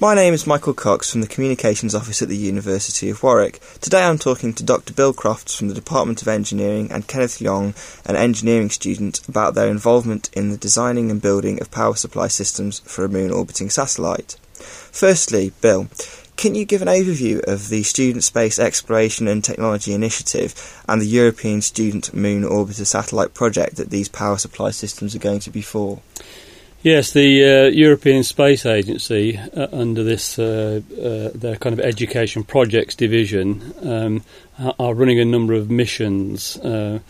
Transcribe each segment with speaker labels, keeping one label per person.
Speaker 1: My name is Michael Cox from the Communications Office at the University of Warwick. Today I'm talking to Dr. Bill Crofts from the Department of Engineering and Kenneth Leong, an engineering student, about their involvement in the designing and building of power supply systems for a moon orbiting satellite. Firstly, Bill, can you give an overview of the Student Space Exploration and Technology Initiative and the European Student Moon Orbiter Satellite project that these power supply systems are going to be for?
Speaker 2: Yes, the uh, European Space Agency, uh, under this uh, uh their kind of education projects division, um, are running a number of missions uh,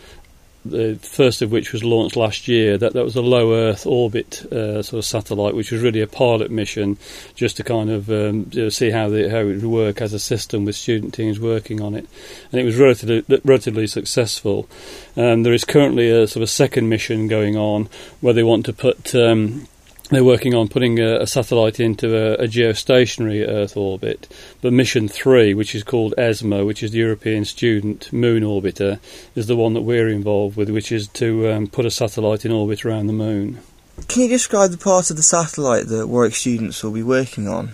Speaker 2: the first of which was launched last year. That that was a low Earth orbit uh, sort of satellite, which was really a pilot mission, just to kind of um, you know, see how the, how it would work as a system with student teams working on it, and it was relatively relatively successful. Um, there is currently a sort of second mission going on where they want to put um, they're working on putting a, a satellite into a, a, geostationary Earth orbit. But mission three, which is called ESMO, which is the European Student Moon Orbiter, is the one that we're involved with, which is to um, put a satellite in orbit around the moon.
Speaker 1: Can you describe the part of the satellite that Warwick students will be working on?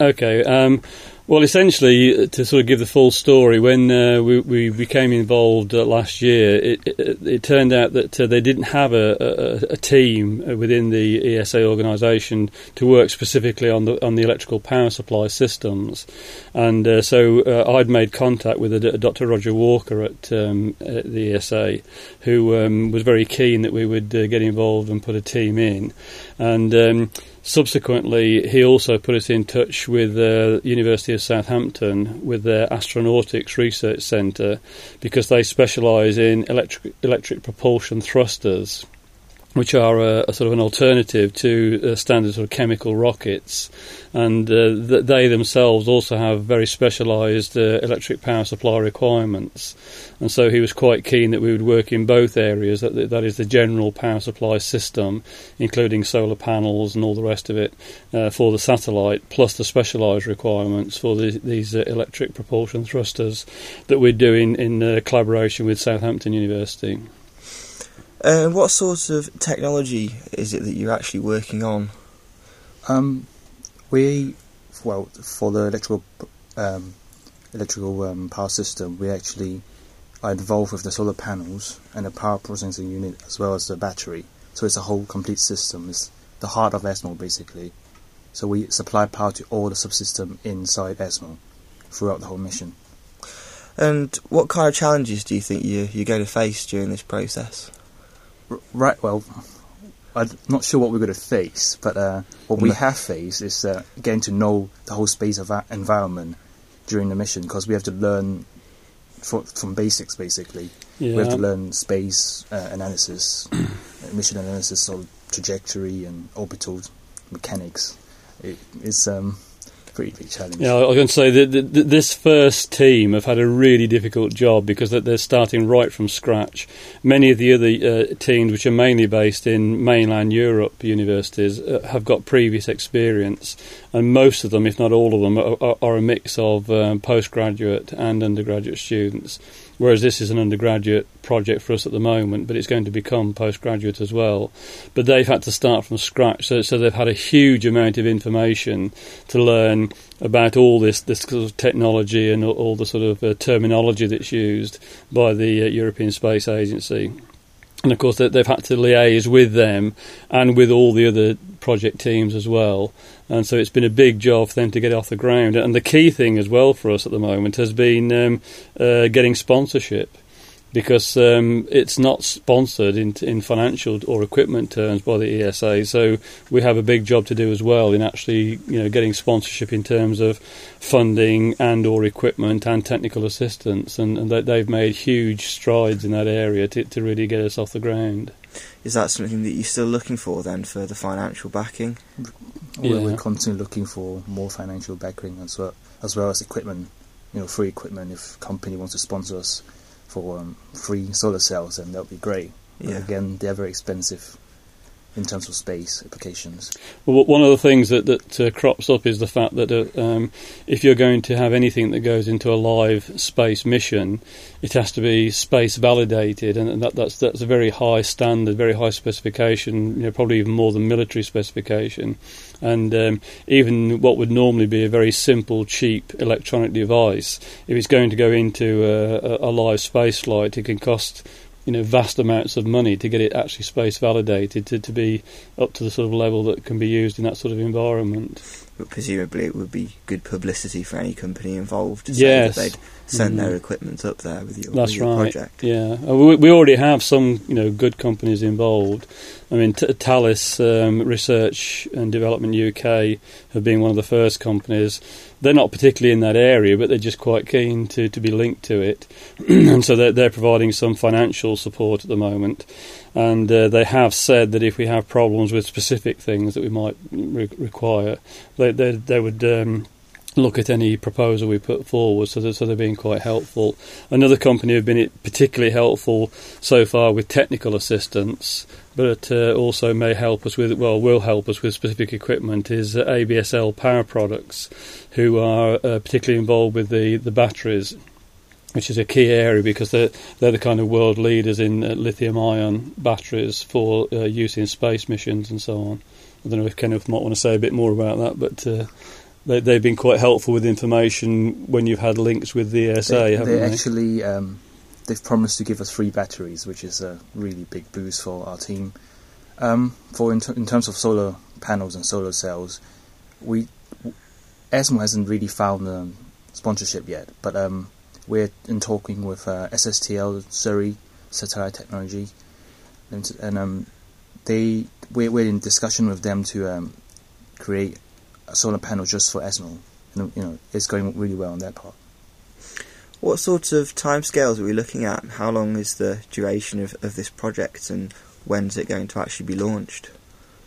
Speaker 2: Okay. Um, well, essentially, uh, to sort of give the full story, when uh, we, we, became involved uh, last year, it, it, it, turned out that uh, they didn't have a, a, a, team within the ESA organisation to work specifically on the on the electrical power supply systems, and uh, so uh, I'd made contact with a, Dr. Roger Walker at, um, at the ESA, who um, was very keen that we would get involved and put a team in, and. Um, Subsequently, he also put us in touch with the University of Southampton with their Astronautics Research Centre because they specialise in electric, electric propulsion thrusters which are a, a, sort of an alternative to uh, standard sort of chemical rockets, and uh, th- they themselves also have very specialised uh, electric power supply requirements. And so he was quite keen that we would work in both areas. That that is the general power supply system, including solar panels and all the rest of it, uh, for the satellite, plus the specialised requirements for the, these uh, electric propulsion thrusters that we're doing in uh, collaboration with Southampton University.
Speaker 1: And uh, what sort of technology is it that you're actually working on?
Speaker 3: Um, we, well, for the electrical um, electrical um, power system, we actually are involved with the solar panels and the power processing unit as well as the battery. So it's a whole complete system. It's the heart of ESMO basically. So we supply power to all the subsystem inside ESMO throughout the whole mission.
Speaker 1: And what kind of challenges do you think you, you're going to face during this process?
Speaker 3: Right, well, I'm not sure what we're going to face, but uh, what we have faced is uh, getting to know the whole space of environment during the mission because we have to learn for, from basics basically. Yeah. We have to learn space uh, analysis, mission analysis, of trajectory and orbital mechanics. It, it's um, pretty big challenge.
Speaker 2: Yeah, I was going to say that this first team have had a really difficult job because they're starting right from scratch. Many of the other uh, teams, which are mainly based in mainland Europe universities, uh, have got previous experience, and most of them, if not all of them, are, are a mix of um, postgraduate and undergraduate students whereas this is an undergraduate project for us at the moment, but it's going to become postgraduate as well. But they've had to start from scratch, so, so they've had a huge amount of information to learn about all this this sort of technology and all, the sort of uh, terminology that's used by the uh, European Space Agency. And of course, they've had to liaise with them and with all the other project teams as well. And so it's been a big job for them to get off the ground. And the key thing as well for us at the moment has been um, uh, getting sponsorship because um, it's not sponsored in, in financial or equipment terms by the ESA. So we have a big job to do as well in actually, you know, getting sponsorship in terms of funding and or equipment and technical assistance. And, and they've made huge strides in that area to, to really get us off the ground.
Speaker 1: Is that something that you're still looking for then for the financial backing?
Speaker 3: Yeah. We're constantly looking for more financial backing as well, as well as equipment. You know, free equipment if company wants to sponsor us for um, free solar cells, and that would be great. Yeah. Again, they're very expensive. In terms of space applications.
Speaker 2: Well, one of the things that, that uh, crops up is the fact that uh, um, if you're going to have anything that goes into a live space mission, it has to be space validated, and that, that's that's a very high standard, very high specification, you know, probably even more than military specification. And um, even what would normally be a very simple, cheap electronic device, if it's going to go into a, a live space flight, it can cost you know vast amounts of money to get it actually space validated to, to be up to the sort of level that can be used in that sort of environment.
Speaker 1: But presumably, it would be good publicity for any company involved
Speaker 2: yes.
Speaker 1: they'd send mm. their equipment up there with your,
Speaker 2: That's
Speaker 1: with your
Speaker 2: right.
Speaker 1: project.
Speaker 2: Yeah, uh, we, we, already have some you know good companies involved. I mean, T- Thales um, Research and Development UK have been one of the first companies they're not particularly in that area, but they're just quite keen to, to be linked to it, and so they're, they're providing some financial support at the moment. And uh, they have said that if we have problems with specific things that we might re- require, they they, they would. Um, look at any proposal we put forward, so, so they're being quite helpful. Another company have been particularly helpful so far with technical assistance, but uh, also may help us with well will help us with specific equipment is uh, ABSL Power Products, who are uh, particularly involved with the the batteries. Which is a key area because they're they're the kind of world leaders in uh, lithium-ion batteries for uh, use in space missions and so on. I don't know if Kenneth might want to say a bit more about that, but uh, they, they've been quite helpful with information when you've had links with the ESA,
Speaker 3: they,
Speaker 2: haven't
Speaker 3: they?
Speaker 2: they?
Speaker 3: actually um, they've promised to give us free batteries, which is a really big boost for our team. Um, for in, t- in, terms of solar panels and solar cells, we ESMO hasn't really found um, sponsorship yet, but um, we're in talking with uh, SSTL Surrey Satellite Technology, and, and um, they we're, we're, in discussion with them to um, create a solar panel just for ESMO. And, you know, it's going really well on that part.
Speaker 1: What sorts of timescales are we looking at? How long is the duration of, of this project, and when's it going to actually be launched?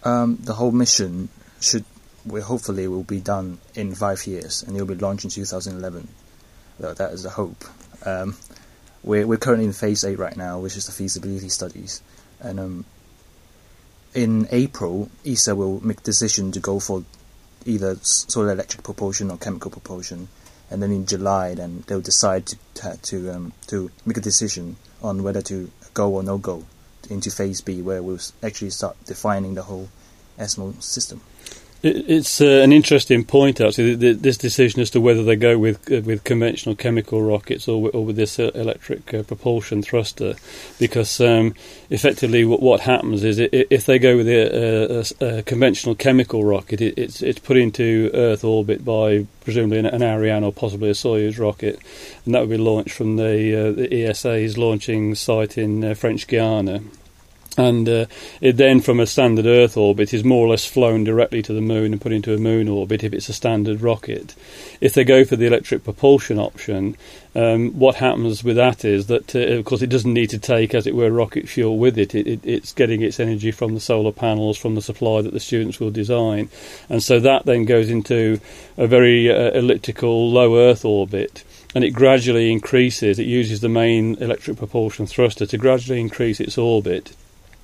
Speaker 3: Um, the whole mission should, well, hopefully, will be done in five years, and it will be launched in 2011. That is the hope. Um, we're, we're currently in phase A right now, which is the feasibility studies, and um, in April, ESA will make decision to go for either solar electric propulsion or chemical propulsion and then in July, then they'll decide to to um, to make a decision on whether to go or no go into phase B, where we'll actually start defining the whole ESMO system.
Speaker 2: It's uh, an interesting point, actually, this decision as to whether they go with uh, with conventional chemical rockets or, or with this uh, electric uh, propulsion thruster, because um, effectively what, what, happens is it, if they go with a, a, a conventional chemical rocket, it, it's it's put into Earth orbit by presumably an, an, Ariane or possibly a Soyuz rocket, and that would be launched from the, uh, the ESA's launching site in uh, French Guiana and uh, it then from a standard Earth orbit is more or less flown directly to the moon and put into a moon orbit if it's a standard rocket. If they go for the electric propulsion option, um, what happens with that is that, uh, of course, it doesn't need to take, as it were, rocket fuel with it. It, it. It's getting its energy from the solar panels, from the supply that the students will design, and so that then goes into a very uh, elliptical low Earth orbit and it gradually increases. It uses the main electric propulsion thruster to gradually increase its orbit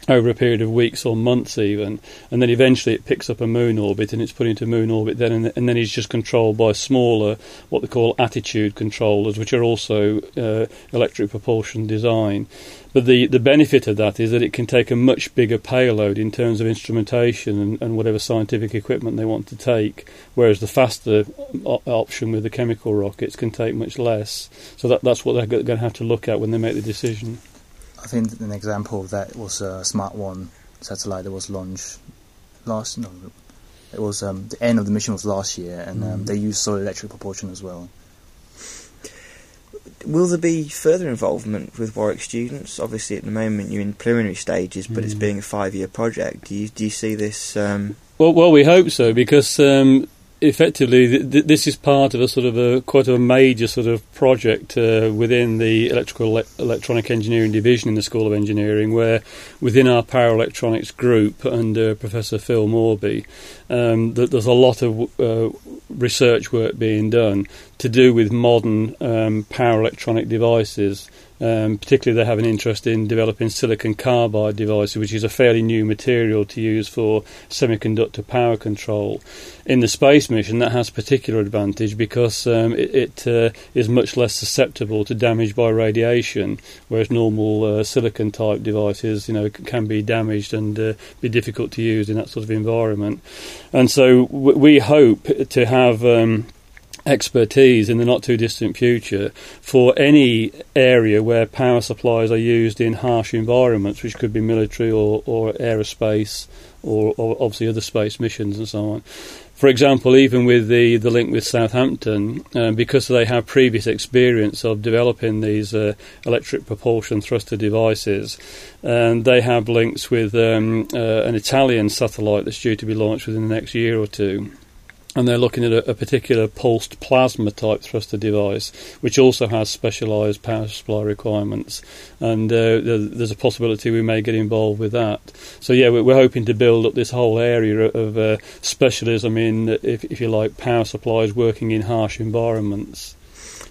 Speaker 2: over a period of weeks or months even, and then eventually it picks up a moon orbit and it's put into moon orbit then, and, and then it's just controlled by smaller, what they call attitude controllers, which are also uh, electric propulsion design. But the, the benefit of that is that it can take a much bigger payload in terms of instrumentation and, and whatever scientific equipment they want to take, whereas the faster op- option with the chemical rockets can take much less. So that, that's what they're going to have to look at when they make the decision.
Speaker 3: I think an example of that was a Smart One satellite that was launched last. No, it was um, the end of the mission was last year, and um, mm. they used solar electric propulsion as well.
Speaker 1: Will there be further involvement with Warwick students? Obviously, at the moment you're in preliminary stages, but mm. it's being a five-year project. Do you do you see this? Um...
Speaker 2: Well, well, we hope so because um, effectively, th- th- this is part of a sort of a quite a major sort of project uh, within the electrical le- electronic engineering division in the School of Engineering, where within our power electronics group under Professor Phil Mawby, um, th- there's a lot of uh, research work being done to do with modern um, power electronic devices. Um, particularly, they have an interest in developing silicon carbide devices, which is a fairly new material to use for semiconductor power control. In the space mission, that has particular advantage because um, it, it uh, is much less susceptible to damage by radiation, whereas normal uh, silicon type devices, you know, can be damaged and uh, be difficult to use in that sort of environment. And so, w- we hope to have. Um, expertise in the not too distant future for any area where power supplies are used in harsh environments, which could be military or, or aerospace or, or obviously other space missions and so on. For example, even with the, the link with Southampton, um, because they have previous experience of developing these uh, electric propulsion thruster devices, and they have links with um, uh, an Italian satellite that's due to be launched within the next year or two and they're looking at a, a, particular pulsed plasma type thruster device, which also has specialised power supply requirements. And uh, there's a possibility we may get involved with that. So yeah, we're, hoping to build up this whole area of uh, specialism in, if, if you like, power supplies working in harsh environments.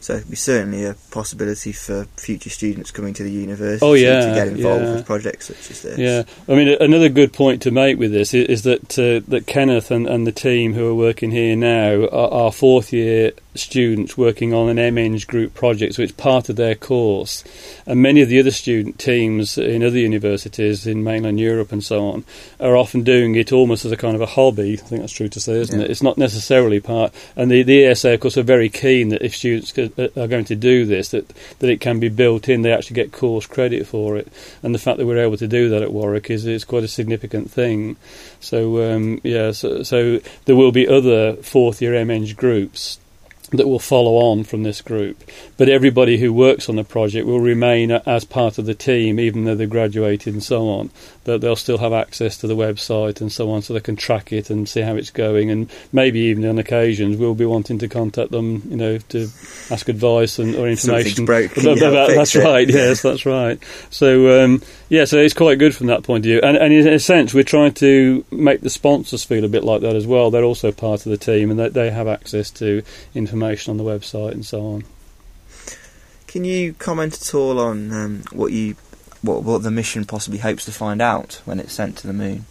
Speaker 1: So it'd be certainly a possibility for future students coming to the university
Speaker 2: oh, yeah,
Speaker 1: to get involved
Speaker 2: yeah.
Speaker 1: with projects such as this.
Speaker 2: Yeah, I mean another good point to make with this is, is that uh, that Kenneth and, and the team who are working here now are, are fourth year students working on an MEng group project, so it's part of their course. And many of the other student teams in other universities in mainland Europe and so on are often doing it almost as a kind of a hobby. I think that's true to say, isn't
Speaker 1: yeah.
Speaker 2: it? It's not necessarily part. And the, the ESA, of course, are very keen that if students are going to do this, that, that it can be built in, they actually get course credit for it. And the fact that we're able to do that at Warwick is, is quite a significant thing. So, um, yeah, so, so there will be other fourth year MEng groups that will follow on from this group. But everybody who works on the project will remain as part of the team, even though they've graduated and so on. That they'll still have access to the website and so on, so they can track it and see how it's going. And maybe even on occasions, we'll be wanting to contact them, you know, to ask advice and or information. About, about that's
Speaker 1: it.
Speaker 2: right. Yes, that's right. So um, yeah, so it's quite good from that point of view. And, and, in a sense, we're trying to make the sponsors feel a bit like that as well. They're also part of the team, and they, they have access to information on the website and so on.
Speaker 1: Can you comment at all on um, what you what, what the mission possibly hopes to find out when it's sent to the moon?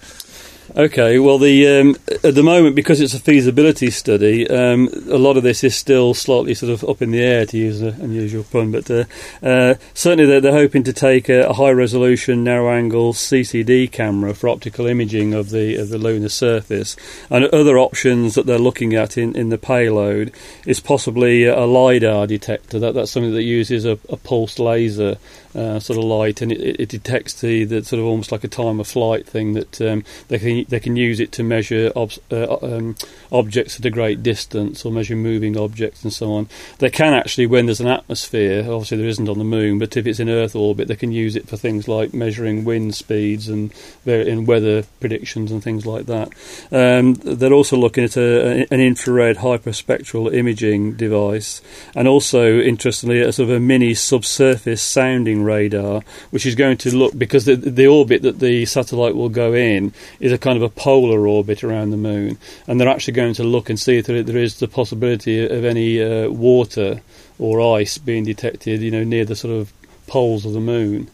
Speaker 2: Okay, well, the um, at the moment because it's a feasibility study, um, a lot of this is still slightly sort of up in the air, to use an unusual pun. But uh, uh, certainly, they're, they're, hoping to take a, a high resolution, narrow angle CCD camera for optical imaging of the of the lunar surface, and other options that they're looking at in, in the payload is possibly a lidar detector. That that's something that uses a, a pulsed laser uh, sort of light, and it, it, detects the, the sort of almost like a time of flight thing that um, they can they can use it to measure ob- uh, um, objects at a great distance or measure moving objects and so on. They can actually, when there's an atmosphere, obviously there isn't on the moon, but if it's in Earth orbit, they can use it for things like measuring wind speeds and in weather predictions and things like that. Um, they're also looking at a, an infrared hyperspectral imaging device, and also interestingly, a sort of a mini subsurface sounding radar, which is going to look because the, the orbit that the satellite will go in is a kind of a polar orbit around the moon, and they're actually going to look and see if there, there is the possibility of any uh, water or ice being detected, you know, near the sort of poles of the moon.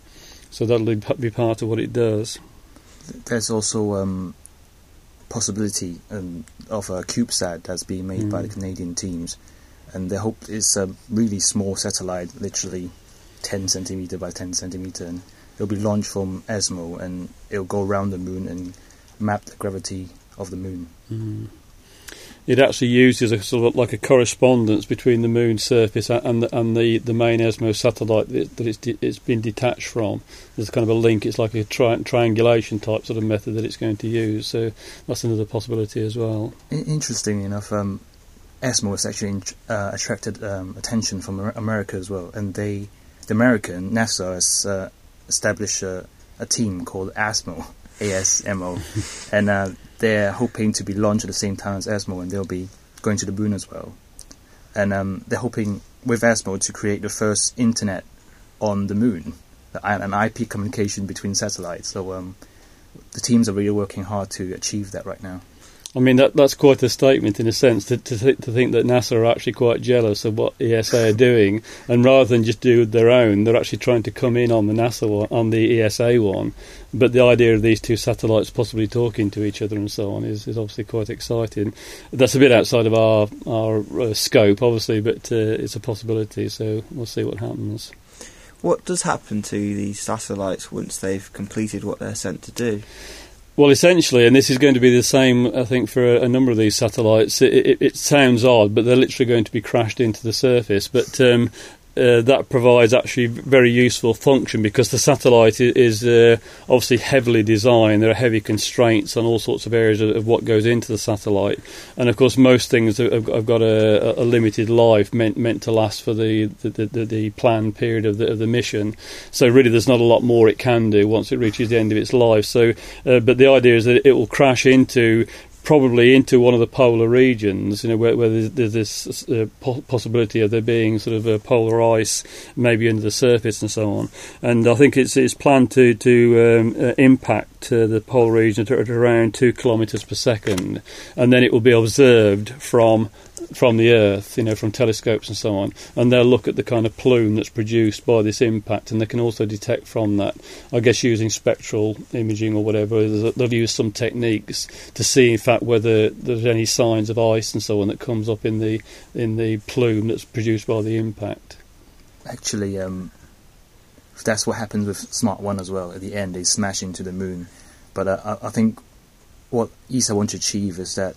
Speaker 2: So that'll be part of what it does.
Speaker 3: There's also um, possibility um, of a CubeSat that's being made mm. by the mm. Canadian teams, and they hope it's a really small satellite, literally 10 centimeter by 10 centimeter, and it'll be launched from ESMO, and it'll go around the moon and map the gravity of the moon.
Speaker 2: Mm. It actually uses a sort of like a correspondence between the moon's surface and the, and the, the main ESMO satellite that, that it's de- it's been detached from. There's kind of a link. It's like a tri- triangulation type sort of method that it's going to use. So that's another possibility as well.
Speaker 3: Interesting enough, um, ESMO has actually uh, attracted um, attention from America as well, and they the American NASA has uh, established a, a, team called ASMO, ASMO, and uh, they're hoping to be launched at the same time as ASMO, and they'll be going to the moon as well. And um, they're hoping with ASMO to create the first internet on the moon, an IP communication between satellites. So um, the teams are really working hard to achieve that right now.
Speaker 2: I mean, that that's quite a statement in a sense to, to, th- to think that NASA are actually quite jealous of what ESA are doing, and rather than just do their own, they're actually trying to come in on the NASA one, on the ESA one. But the idea of these two satellites possibly talking to each other and so on is, is obviously quite exciting. That's a bit outside of our our uh, scope, obviously, but uh, it's a possibility. So we'll see what happens.
Speaker 1: What does happen to these satellites once they've completed what they're sent to do?
Speaker 2: Well, essentially, and this is going to be the same, I think, for a, a number of these satellites. It, it, it, sounds odd, but they're literally going to be crashed into the surface. But um, uh, that provides actually very useful function because the satellite is, uh, obviously heavily designed. There are heavy constraints on all sorts of areas of, of what goes into the satellite, and of course most things have, have got a, a, limited life meant meant to last for the the, the, the planned period of the, of the, mission. So really, there's not a lot more it can do once it reaches the end of its life. So, uh, but the idea is that it will crash into probably into one of the polar regions, you know, where, where there's, there's, this uh, po- possibility of there being sort of a polar ice maybe under the surface and so on. And I think it's it's planned to to um, uh, impact uh, the polar region at around two kilometres per second, and then it will be observed from from the Earth, you know, from telescopes and so on, and they'll look at the kind of plume that's produced by this impact, and they can also detect from that. I guess using spectral imaging or whatever, they'll use some techniques to see, in fact, whether there's any signs of ice and so on that comes up in the in the plume that's produced by the impact.
Speaker 3: Actually, um, that's what happens with Smart One as well. At the end, they smash into the moon, but uh, I think what ESA wants to achieve is that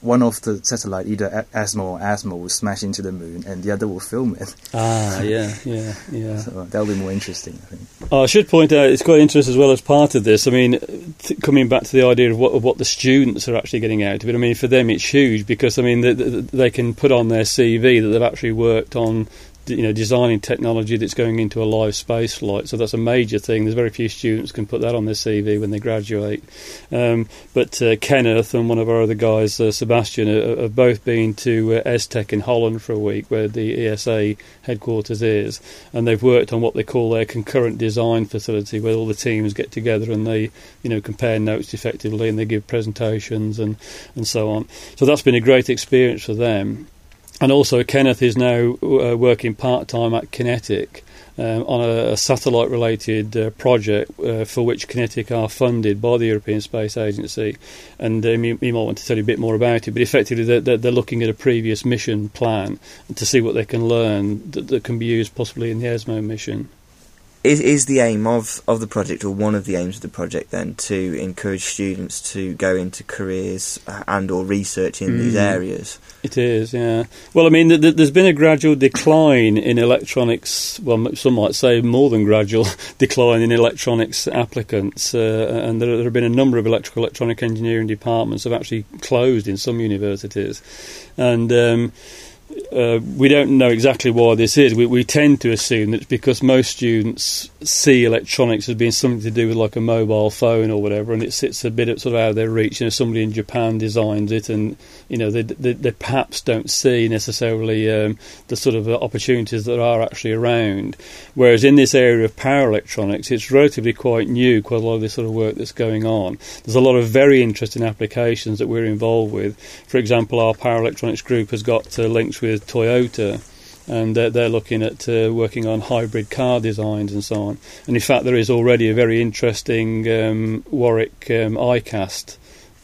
Speaker 3: one of the satellite, either ASMO or ASMO, will smash into the moon, and the other will film it.
Speaker 2: Ah, yeah, yeah, yeah.
Speaker 3: So that'll be more interesting, I think.
Speaker 2: Oh, I should point out it's quite interesting as well as part of this. I mean, th- coming back to the idea of what, of what the students are actually getting out of it. I mean, for them it's huge because I mean they, they can put on their CV that they've actually worked on you know designing technology that's going into a live space flight. So that's a major thing. There's very few students can put that on their CV when they graduate. Um, but uh, Kenneth and one of our other guys, uh, Sebastian, uh, have both been to uh, ESTEC in Holland for a week, where the ESA headquarters is, and they've worked on what they call their concurrent design facility, where all the teams get together and they you know compare notes effectively and they give presentations and and so on. So that's been a great experience for them and also Kenneth is now uh, working part time at QinetiQ um, on a, a satellite related uh, project uh, for which QinetiQ are funded by the European Space Agency. And um, you, you, might want to tell you a bit more about it, but effectively they're, they're, looking at a previous mission plan to see what they can learn that, that can be used possibly in the ESMO mission.
Speaker 1: Is, is the aim of, of the project, or one of the aims of the project, then to encourage students to go into careers uh, and or research in mm. these areas?
Speaker 2: It is, yeah. Well, I mean, th- th- there's been a gradual decline in electronics. Well, some might say more than gradual decline in electronics applicants, uh, and there, there, have been a number of electrical electronic engineering departments have actually closed in some universities, and. Um, uh, we don't know exactly why this is. We, we tend to assume that it's because most students see electronics as being something to do with like a mobile phone or whatever, and it sits a bit sort of out of their reach. You know, somebody in Japan designs it, and you know they, they, they perhaps don't see necessarily um, the sort of opportunities that are actually around. Whereas in this area of power electronics, it's relatively quite new. Quite a lot of this sort of work that's going on. There's a lot of very interesting applications that we're involved with. For example, our power electronics group has got uh, links with Toyota and they're, they're looking at uh, working on hybrid car designs and so on. And in fact, there is already a very interesting um, Warwick um, iCast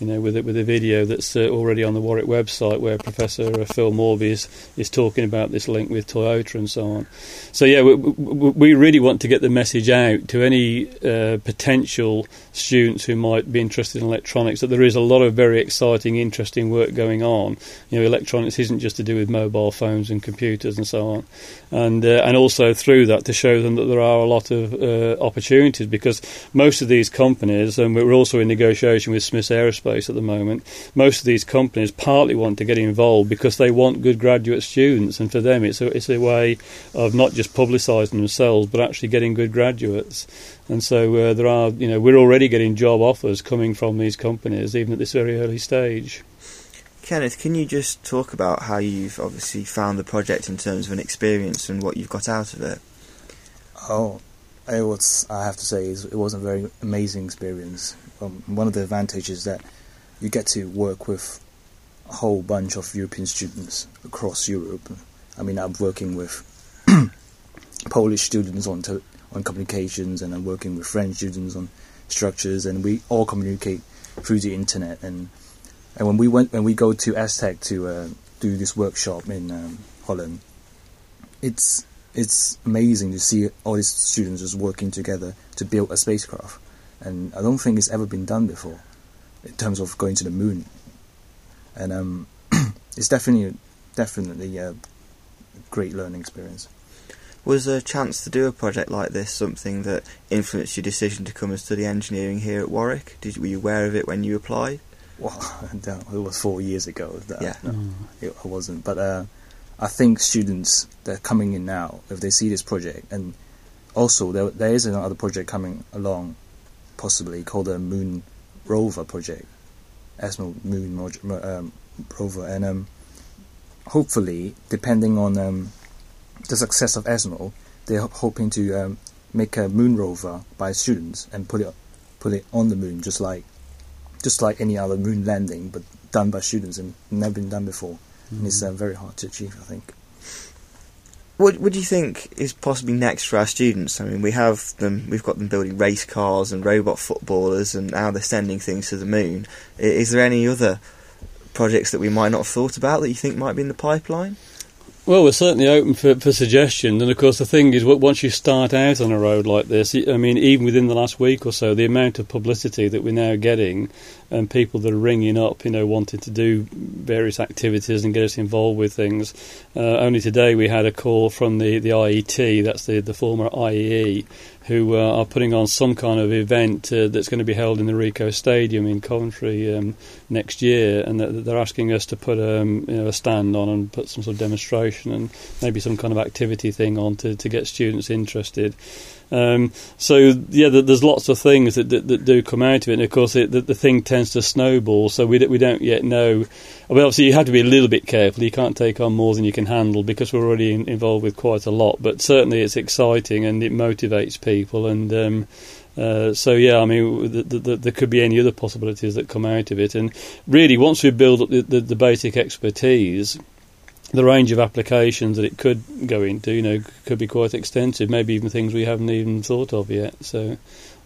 Speaker 2: you know, with a, with a video that's uh, already on the Warwick website where Professor uh, Phil Mawby is, is talking about this link with Toyota and so on. So yeah, we, we really want to get the message out to any uh, potential students who might be interested in electronics that there is a lot of very exciting, interesting work going on. You know, electronics isn't just to do with mobile phones and computers and so on, and uh, and also through that to show them that there are a lot of uh, opportunities because most of these companies, and we're also in negotiation with Smiths Aerospace at the moment. Most of these companies partly want to get involved because they want good graduate students, and for them, it's a, it's a way of not just publicising themselves but actually getting good graduates. And so uh, there are, you know, we're already getting job offers coming from these companies, even at this very early stage.
Speaker 1: Kenneth, can you just talk about how you've obviously found the project in terms of an experience and what you've got out of it?
Speaker 3: Oh, it was. I have to say, it was a very amazing experience. Um, one of the advantages that you get to work with a whole bunch of European students across Europe. I mean, I'm working with Polish students on to, on communications, and I'm working with French students on structures, and we all communicate through the internet. And and when we went when we go to ESTEC to uh, do this workshop in um, Holland, it's it's amazing to see all these students just working together to build a spacecraft, and I don't think it's ever been done before in terms of going to the moon. And um, it's definitely definitely a great learning experience.
Speaker 1: Was a chance to do a project like this something that influenced your decision to come and study engineering here at Warwick? Did were you aware of it when you applied?
Speaker 3: Well, it was four years ago. That,
Speaker 1: yeah,
Speaker 3: no, mm. it, I wasn't. But uh, I think students that are coming in now, if they see this project, and also there, there is another project coming along, possibly called the Moon Rover project, ESMO Moon um, Rover, and um, hopefully, depending on um, the success of ESMO, they're hoping to um, make a moon rover by students and put it put it on the moon, just like just like any other moon landing, but done by students and never been done before. Mm. And it's uh, very hard to achieve, I think.
Speaker 1: What, what do you think is possibly next for our students? I mean, we have them. We've got them building race cars and robot footballers, and now they're sending things to the moon. Is there any other projects that we might not have thought about that you think might be in the pipeline?
Speaker 2: Well, we're certainly open for, for suggestions, and of course, the thing is, once you start out on a road like this, I mean, even within the last week or so, the amount of publicity that we're now getting, and people that are ringing up, you know, wanting to do various activities and get us involved with things. Uh, only today we had a call from the, the IET, that's the, the former IEE, who uh, are putting on some kind of event uh, that's going to be held in the Ricoh Stadium in Coventry um, next year, and they're asking us to put um, you know, a stand on and put some sort of demonstration and maybe some kind of activity thing on to, to get students interested. Um, so yeah, there's lots of things that, that, that, do come out of it, and of course it, the, the, thing tends to snowball. So we we don't yet know. Obviously you have to be a little bit careful. You can't take on more than you can handle because we're already in, involved with quite a lot. But certainly it's exciting and it motivates people and. Um, uh, so yeah, I mean, the, the, there could be any other possibilities that come out of it, and really, once we build up the, basic expertise, the range of applications that it could go into, you know, could be quite extensive. Maybe even things we haven't even thought of yet. So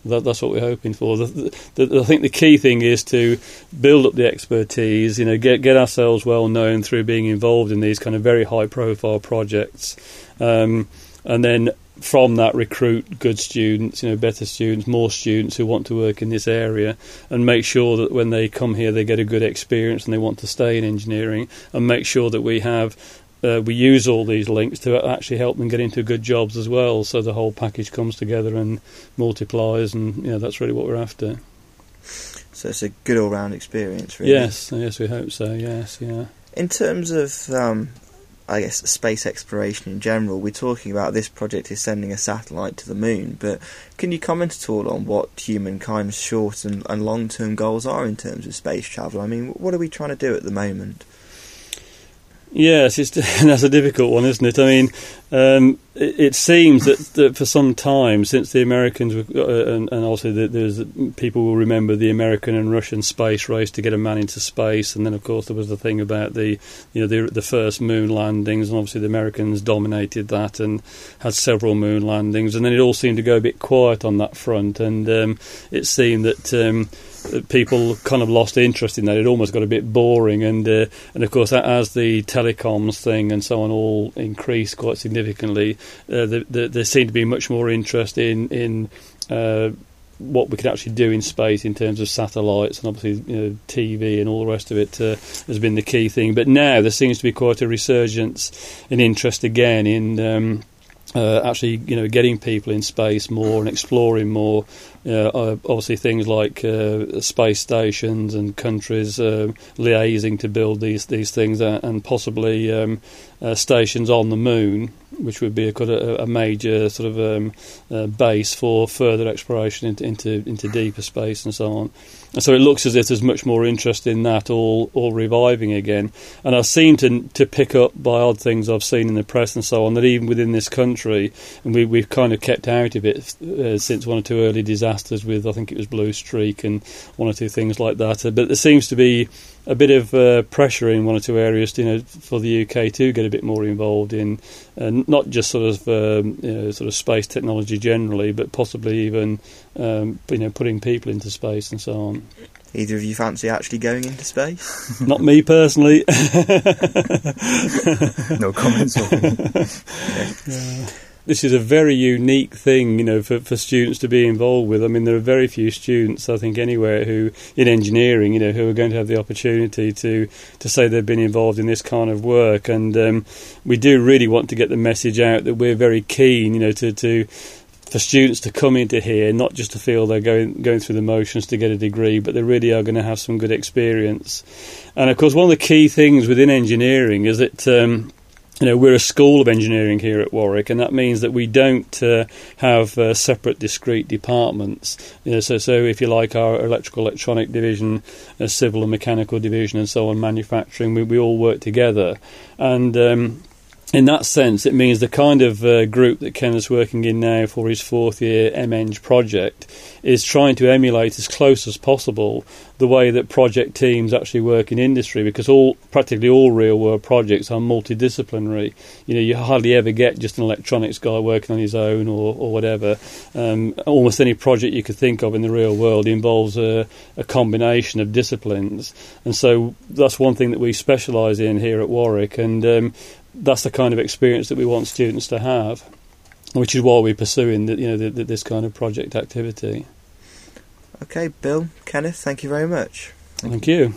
Speaker 2: that, that's what we're hoping for. The, the, I think the key thing is to build up the expertise. You know, get get ourselves well known through being involved in these kind of very high profile projects, um, and then from that recruit good students, you know, better students, more students who want to work in this area, and make sure that when they come here they get a good experience and they want to stay in engineering, and make sure that we have. Uh, we use all these links to actually help them get into good jobs as well, so the whole package comes together and multiplies, and you know that's really what we're after.
Speaker 1: So it's a good all-round experience, really.
Speaker 2: Yes, yes, we hope so. Yes, yeah.
Speaker 1: In terms of um, I guess, space exploration in general. We're talking about this project is sending a satellite to the moon, but can you comment at all on what humankind's short and, and long term goals are in terms of space travel? I mean, what are we trying to do at the moment?
Speaker 2: Yes, it's, that's a difficult one, isn't it? I mean, um, it, it, seems that, that, for some time, since the Americans were, uh, and, and, also the, there's people will remember the American and Russian space race to get a man into space, and then of course there was the thing about the you know the, the first moon landings, and obviously the Americans dominated that and had several moon landings, and then it all seemed to go a bit quiet on that front, and um, it seemed that. Um, people kind of lost interest in that. It almost got a bit boring, and uh, and of course, as the telecoms thing and so on all increased quite significantly, uh, the, the, there seemed to be much more interest in in uh, what we could actually do in space in terms of satellites and obviously you know, TV and all the rest of it uh, has been the key thing. But now there seems to be quite a resurgence in interest again in. Um, uh, actually, you know, getting people in space more and exploring more. Uh, obviously, things like uh, space stations and countries uh, liaising to build these these things, uh, and possibly um, uh, stations on the moon. which would be a, a, a major sort of um, base for further exploration into, into, into deeper space and so on. And so it looks as if there's much more interest in that all, all reviving again. And I seem to to pick up by odd things I've seen in the press and so on that even within this country, and we, we've kind of kept out of it since one or two early disasters with I think it was Blue Streak and one or two things like that. Uh, but there seems to be a bit of uh, pressure in one or two areas, you know, for the UK to get a bit more involved in uh, not just sort of um, you know, sort of space technology generally, but possibly even um, you know putting people into space and so on.
Speaker 1: Either of you fancy actually going into space?
Speaker 2: Not me personally.
Speaker 3: no comments.
Speaker 2: yeah this is a very unique thing, you know, for, for students to be involved with. I mean, there are very few students, I think, anywhere who in engineering, you know, who are going to have the opportunity to to say they've been involved in this kind of work. And um, we do really want to get the message out that we're very keen, you know, to to for students to come into here, not just to feel they're going going through the motions to get a degree, but they really are going to have some good experience. And of course, one of the key things within engineering is that. Um, you know, we're a school of engineering here at Warwick, and that means that we don't uh, have uh, separate, discrete departments. You know, so, so if you like, our electrical, electronic division, uh, civil and mechanical division, and so on, manufacturing, we, we all work together, and um, in that sense, it means the kind of uh, group that Kenneth's working in now for his fourth year MEng project is trying to emulate as close as possible the way that project teams actually work in industry because all practically all real world projects are multidisciplinary. You know, you hardly ever get just an electronics guy working on his own or, or whatever. Um, almost any project you could think of in the real world involves a, a combination of disciplines, and so that's one thing that we specialise in here at Warwick. And um, that's the kind of experience that we want students to have, which is why we're pursuing the, you know the, the, this kind of project activity.
Speaker 1: Okay, Bill, Kenneth, thank you very much.
Speaker 2: Thank, thank you. you.